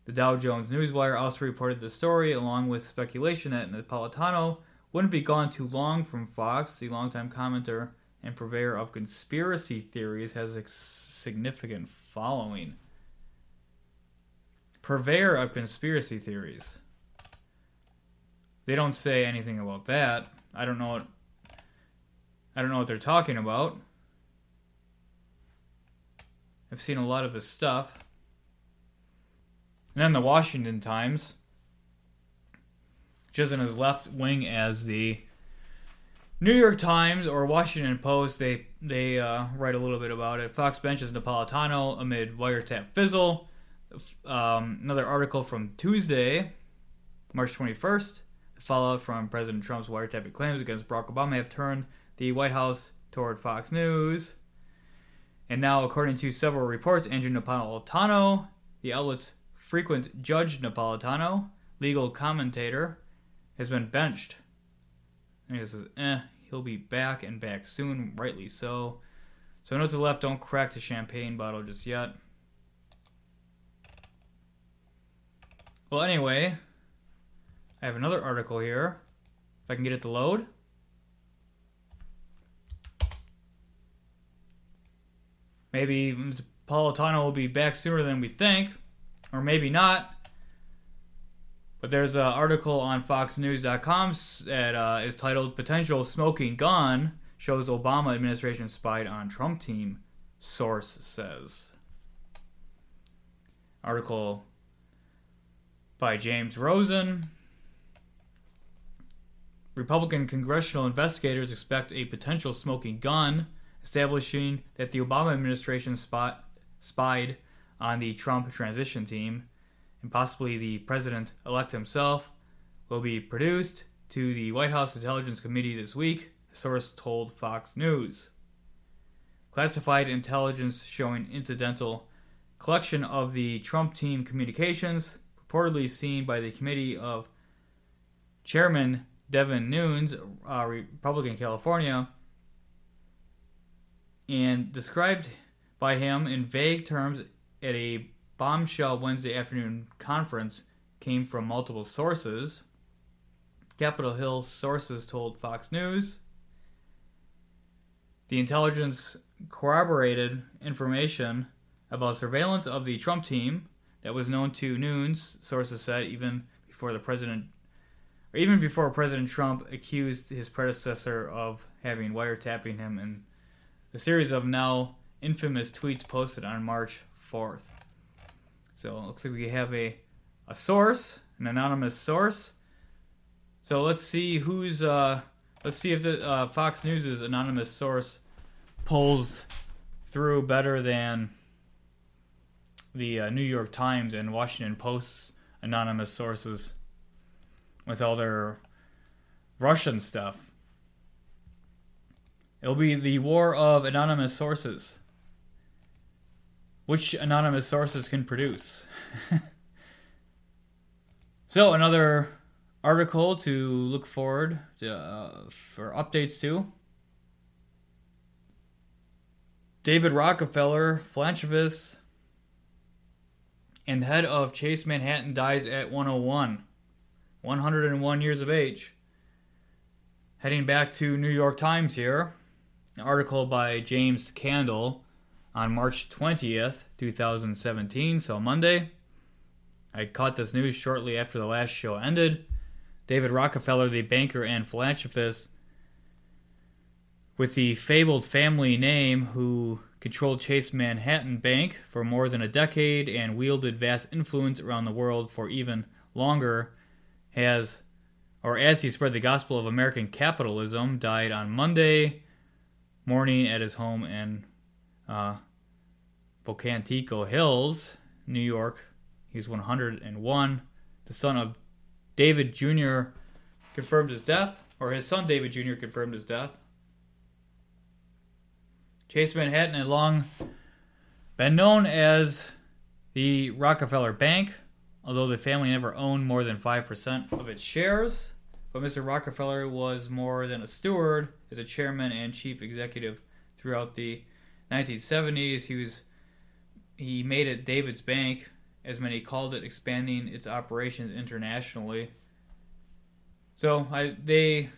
The Dow Jones Newswire also reported the story, along with speculation that Napolitano wouldn't be gone too long from Fox. The longtime commenter and purveyor of conspiracy theories has a significant following. Purveyor of conspiracy theories. They don't say anything about that. I don't know what I don't know what they're talking about. I've seen a lot of his stuff. And then the Washington Times. just in as left wing as the New York Times or Washington Post. They they uh, write a little bit about it. Fox benches Napolitano amid wiretap fizzle. Um, another article from Tuesday, March 21st. The fallout from President Trump's wiretapping claims against Barack Obama have turned the White House toward Fox News. And now, according to several reports, Andrew Napolitano, the outlet's frequent judge Napolitano, legal commentator, has been benched. And he says, eh, he'll be back and back soon, rightly so. So, note to the left, don't crack the champagne bottle just yet. Well, anyway, I have another article here. If I can get it to load. Maybe Napolitano will be back sooner than we think, or maybe not. But there's an article on FoxNews.com that uh, is titled "Potential Smoking Gun Shows Obama Administration Spied on Trump Team." Source says. Article by James Rosen. Republican congressional investigators expect a potential smoking gun, establishing that the Obama administration spot, spied on the Trump transition team and possibly the president elect himself, will be produced to the White House Intelligence Committee this week, a source told Fox News. Classified intelligence showing incidental collection of the Trump team communications, reportedly seen by the committee of Chairman Devin Nunes, uh, Republican California, and described by him in vague terms at a bombshell Wednesday afternoon conference came from multiple sources. Capitol Hill sources told Fox News. The intelligence corroborated information about surveillance of the Trump team that was known to Nunes, sources said, even before the president, or even before President Trump accused his predecessor of having wiretapping him in a series of now infamous tweets posted on March 4th. So it looks like we have a, a source, an anonymous source. So let's see who's uh, let's see if the uh, Fox News's anonymous source pulls through better than the uh, New York Times and Washington Post's anonymous sources with all their Russian stuff. It'll be the war of anonymous sources. Which anonymous sources can produce? so, another article to look forward to, uh, for updates to. David Rockefeller, philanthropist and head of Chase Manhattan, dies at 101, 101 years of age. Heading back to New York Times here, an article by James Candle on March 20th, 2017, so Monday. I caught this news shortly after the last show ended. David Rockefeller, the banker and philanthropist with the fabled family name who controlled Chase Manhattan Bank for more than a decade and wielded vast influence around the world for even longer, has, or as he spread the gospel of American capitalism, died on Monday morning at his home in uh, Pocantico Hills, New York. He's 101. The son of David Jr. confirmed his death, or his son David Jr. confirmed his death. Chase Manhattan had long been known as the Rockefeller Bank, although the family never owned more than 5% of its shares. But Mr. Rockefeller was more than a steward as a chairman and chief executive throughout the 1970s. He was he made it David's Bank, as many called it, expanding its operations internationally. So I they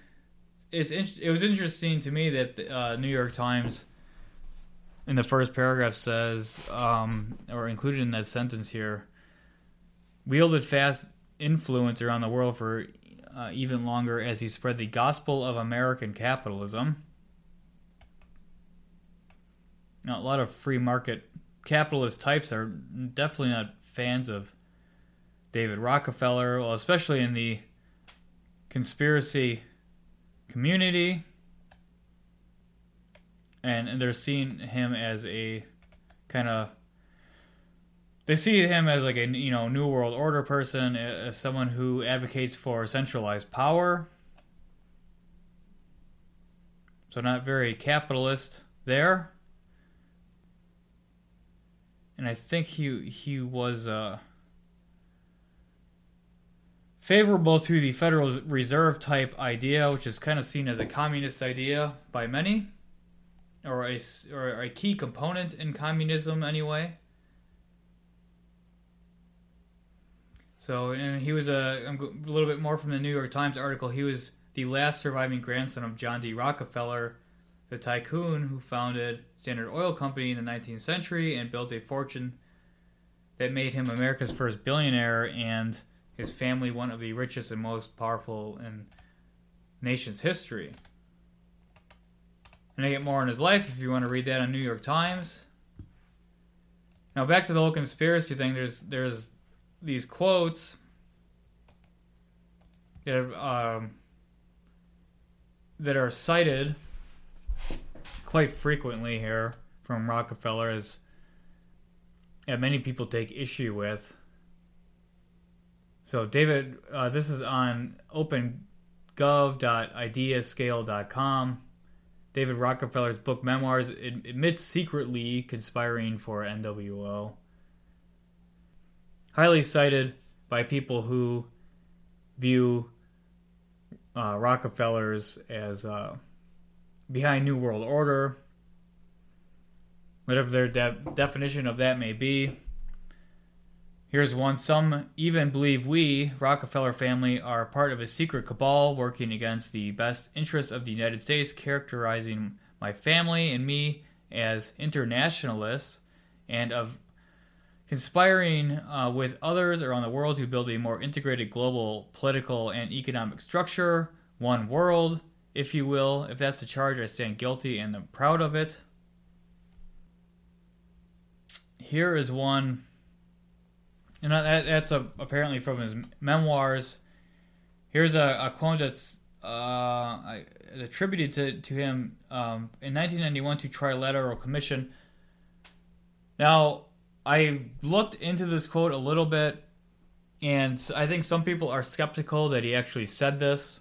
it's it was interesting to me that the uh, New York Times in the first paragraph says, um, or included in that sentence here, wielded fast influence around the world for uh, even longer as he spread the gospel of American capitalism. Now, a lot of free market capitalist types are definitely not fans of David Rockefeller, well, especially in the conspiracy community, and they're seeing him as a kind of they see him as like a you know new world order person, as someone who advocates for centralized power. So not very capitalist there. And I think he he was uh, favorable to the Federal Reserve type idea, which is kind of seen as a communist idea by many, or a, or a key component in communism anyway. So, and he was a, a little bit more from the New York Times article. He was the last surviving grandson of John D. Rockefeller, the tycoon who founded Standard Oil Company in the 19th century and built a fortune that made him America's first billionaire and his family one of the richest and most powerful in nation's history. And I get more on his life if you want to read that on New York Times. Now back to the whole conspiracy thing. There's there's these quotes that um, that are cited quite frequently here from Rockefeller as and many people take issue with. So David, uh, this is on opengov.ideascale.com. David Rockefeller's book Memoirs admits secretly conspiring for NWO highly cited by people who view uh, Rockefellers as uh, behind New World Order, whatever their de- definition of that may be. Here's one. Some even believe we, Rockefeller family, are part of a secret cabal working against the best interests of the United States, characterizing my family and me as internationalists and of conspiring uh, with others around the world to build a more integrated global political and economic structure, one world, if you will. If that's the charge, I stand guilty and I'm proud of it. Here is one, and that, that's a, apparently from his memoirs. Here's a, a quote that's uh, attributed to, to him um, in 1991 to Trilateral Commission. Now, I looked into this quote a little bit, and I think some people are skeptical that he actually said this.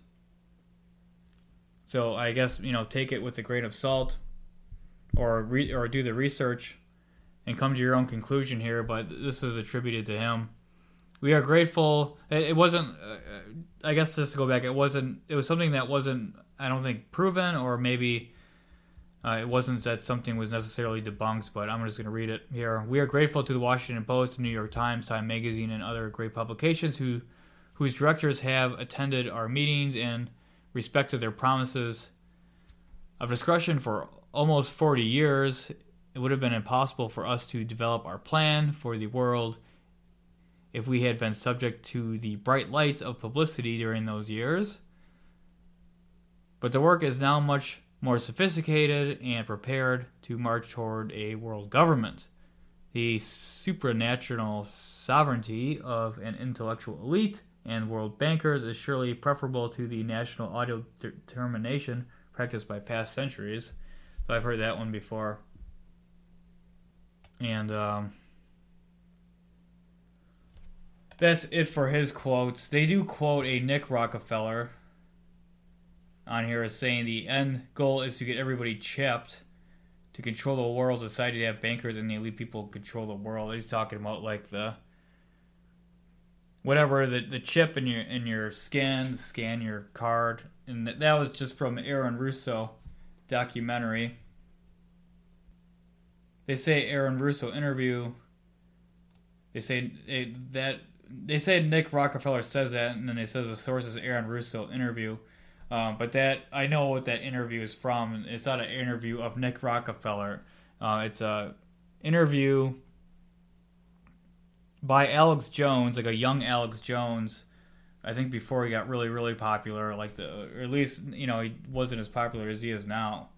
So I guess you know take it with a grain of salt, or re- or do the research, and come to your own conclusion here. But this is attributed to him. We are grateful. It, it wasn't. Uh, I guess just to go back, it wasn't. It was something that wasn't. I don't think proven, or maybe uh, it wasn't that something was necessarily debunked, but I'm just going to read it here. We are grateful to the Washington Post, New York Times, Time Magazine, and other great publications who, whose directors have attended our meetings and respected their promises of discretion for almost 40 years. It would have been impossible for us to develop our plan for the world if we had been subject to the bright lights of publicity during those years. But the work is now much more sophisticated and prepared to march toward a world government. The supranational sovereignty of an intellectual elite and world bankers is surely preferable to the national auto determination practiced by past centuries. So I've heard that one before. And um, that's it for his quotes. They do quote a Nick Rockefeller on here is saying the end goal is to get everybody chipped to control the world society to have bankers and the elite people control the world. He's talking about like the whatever the, the chip in your in your skin, scan your card, and that, was just from Aaron Russo documentary. They say Aaron Russo interview. They say they, that they say Nick Rockefeller says that, and then they says the source is Aaron Russo interview. Um, but that I know what that interview is from. It's not an interview of Nick Rockefeller. Uh, it's a interview by Alex Jones, like a young Alex Jones. I think before he got really, really popular, like the, or at least you know he wasn't as popular as he is now.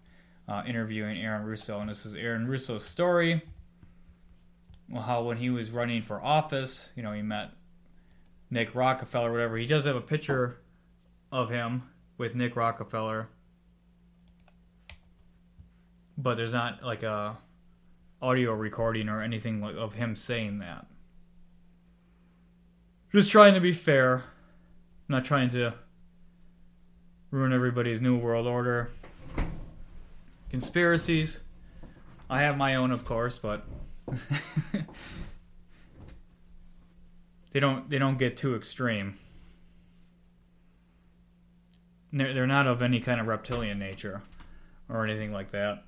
Uh, interviewing Aaron Russo, and this is Aaron Russo's story. Well, how when he was running for office, you know, he met Nick Rockefeller, whatever. He does have a picture of him with Nick Rockefeller, but there's not like a audio recording or anything of him saying that. Just trying to be fair, I'm not trying to ruin everybody's new world order. Conspiracies. I have my own, of course, but they don't they don't get too extreme. They're, they're not of any kind of reptilian nature or anything like that.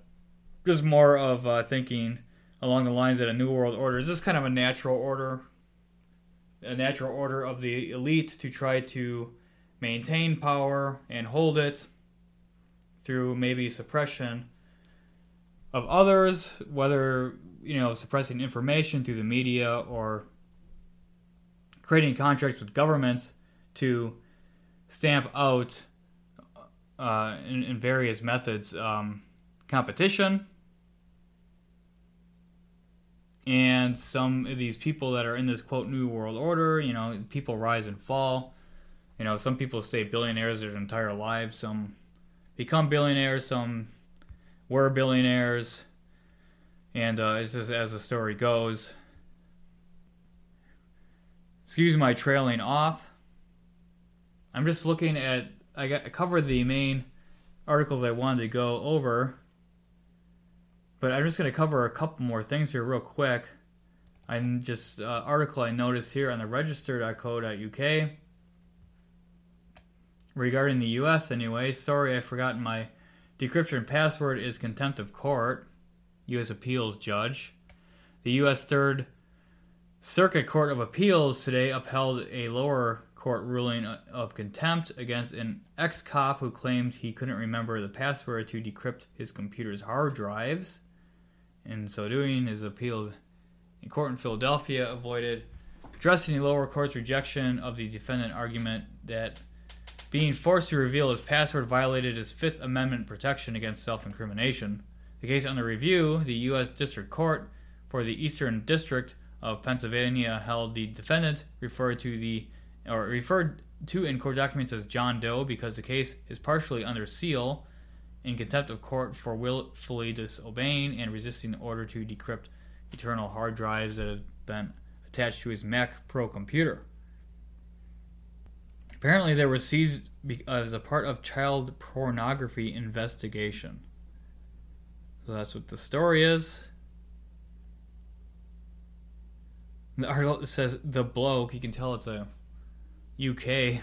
Just more of uh, thinking along the lines that a new world order is just kind of a natural order, a natural order of the elite to try to maintain power and hold it through maybe suppression of others, whether you know suppressing information through the media or creating contracts with governments to stamp out uh, in, in, various methods um, competition and some of these people that are in this quote new world order you know people rise and fall. You know some people stay billionaires their entire lives. Some become billionaires some were billionaires. And uh, it's just as the story goes. Excuse my trailing off. I'm just looking at i got I covered the main articles i wanted to go over but I'm just going to cover a couple more things here real quick. I just uh, article I noticed here on the register.co.uk regarding the U.S. Anyway, sorry I forgot my decryption password is contempt of court. U.S. appeals judge. The U.S. Third Circuit Court of Appeals today upheld a lower court ruling of contempt against an ex cop who claimed he couldn't remember the password to decrypt his computer's hard drives. In so doing, his appeals in court in Philadelphia avoided addressing the lower court's rejection of the defendant argument that being forced to reveal his password violated his Fifth Amendment protection against self incrimination. The case under review, the U.S. District Court for the Eastern District of Pennsylvania held the defendant referred to the or referred to in court documents as John Doe because the case is partially under seal in contempt of court for willfully disobeying and resisting the order to decrypt eternal hard drives that have been attached to his Mac Pro computer. Apparently, they were seized as a part of child pornography investigation. So that's what the story is. The article says the bloke. You can tell it's a UK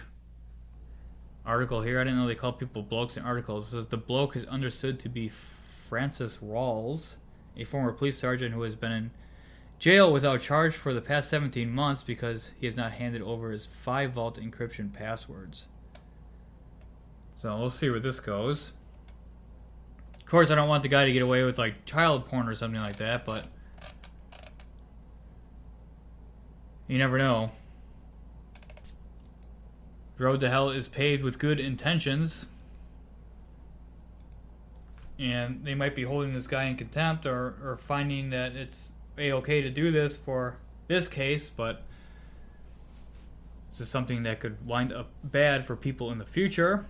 article here. I didn't know they call people blokes in articles. It says the bloke is understood to be Francis Rawls, a former police sergeant who has been in jail without charge for the past 17 months because he has not handed over his FileVault encryption passwords. So we'll see where this goes. Of course, I don't want the guy to get away with like child porn or something like that, but you never know. The road to hell is paved with good intentions. And they might be holding this guy in contempt or, or finding that it's a okay to do this for this case, but this is something that could wind up bad for people in the future.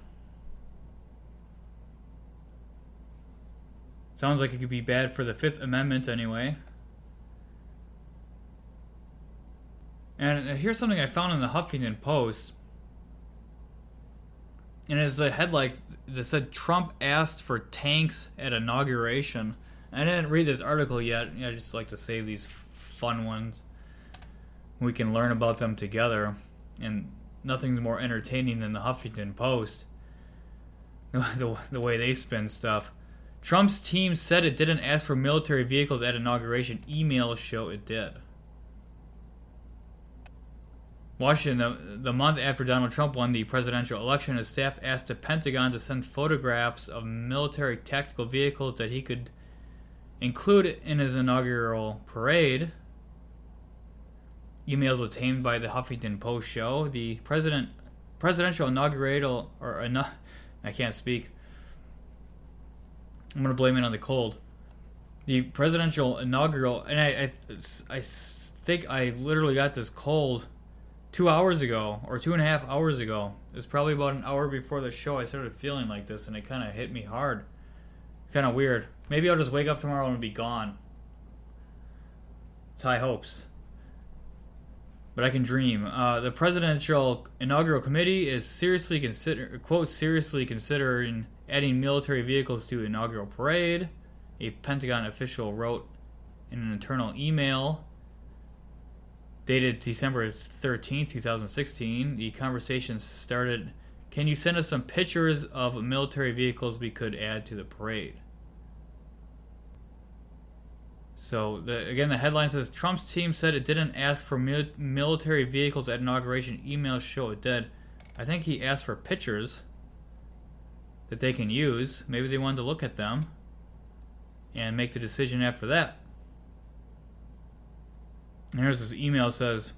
Sounds like it could be bad for the Fifth Amendment anyway. And uh, here's something I found in the Huffington Post and as a headline that said Trump asked for tanks at inauguration. I didn't read this article yet. I just like to save these fun ones. We can learn about them together, and nothing's more entertaining than the Huffington Post. the, the way they spin stuff. Trump's team said it didn't ask for military vehicles at inauguration. Emails show it did. Washington, the, month after Donald Trump won the presidential election, his staff asked the Pentagon to send photographs of military tactical vehicles that he could include in his inaugural parade. Emails obtained by the Huffington Post show the president presidential inaugural or I can't speak. I'm gonna blame it on the cold. The presidential inaugural, and I, I, I think I literally got this cold two hours ago or two and a half hours ago. It was probably about an hour before the show I started feeling like this, and it kind of hit me hard. Kind of weird. Maybe I'll just wake up tomorrow and be gone. It's high hopes. But I can dream. Uh, the presidential inaugural committee is seriously consider quote seriously considering adding military vehicles to inaugural parade. A Pentagon official wrote in an internal email dated December 13th, 2016. The conversation started Can you send us some pictures of military vehicles we could add to the parade? So, the, again, the headline says Trump's team said it didn't ask for mil- military vehicles at inauguration. Emails show it did. I think he asked for pictures that they can use. Maybe they wanted to look at them and make the decision after that. And here's this email says,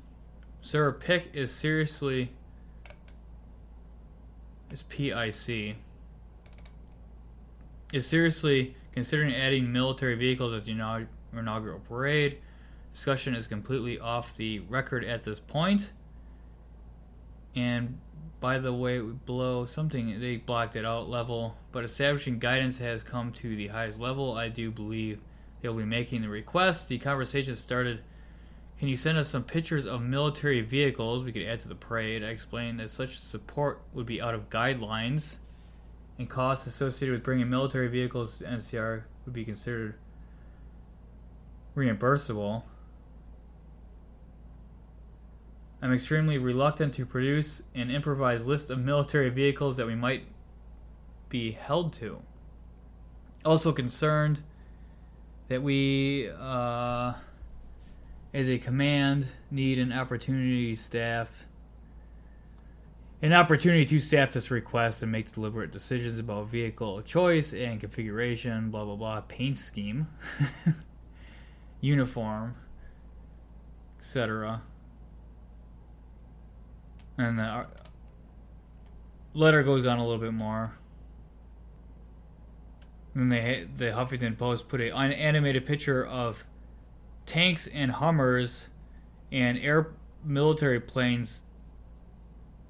Sir, PIC is seriously. Is PIC. Is seriously considering adding military vehicles at the inaugural parade. Discussion is completely off the record at this point. And by the way, below something they blocked it out level, but establishing guidance has come to the highest level. I do believe they'll be making the request. The conversation started. Can you send us some pictures of military vehicles we could add to the parade? I explained that such support would be out of guidelines, and costs associated with bringing military vehicles to NCR would be considered reimbursable. I'm extremely reluctant to produce an improvised list of military vehicles that we might be held to. Also concerned that we, uh, as a command, need an opportunity staff an opportunity to staff this request and make deliberate decisions about vehicle choice and configuration, blah blah blah, paint scheme, uniform, etc. And the letter goes on a little bit more. And they the Huffington Post put an animated picture of tanks and Hummers and air military planes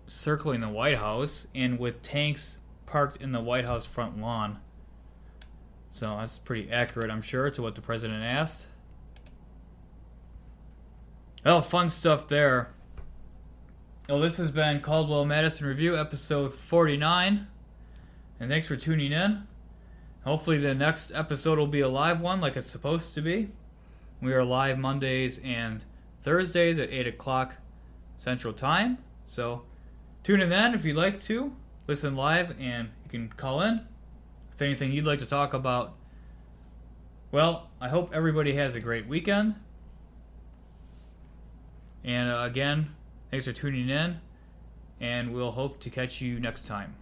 circling the White House and with tanks parked in the White House front lawn. So that's pretty accurate, I'm sure, to what the president asked. Oh, fun stuff there. Well, this has been Caldwell Madison Review, episode 49. And thanks for tuning in. Hopefully, the next episode will be a live one like it's supposed to be. We are live Mondays and Thursdays at 8 o'clock Central Time. So tune in then if you'd like to. Listen live and you can call in if anything you'd like to talk about. Well, I hope everybody has a great weekend. And uh, again, thanks for tuning in, and we'll hope to catch you next time.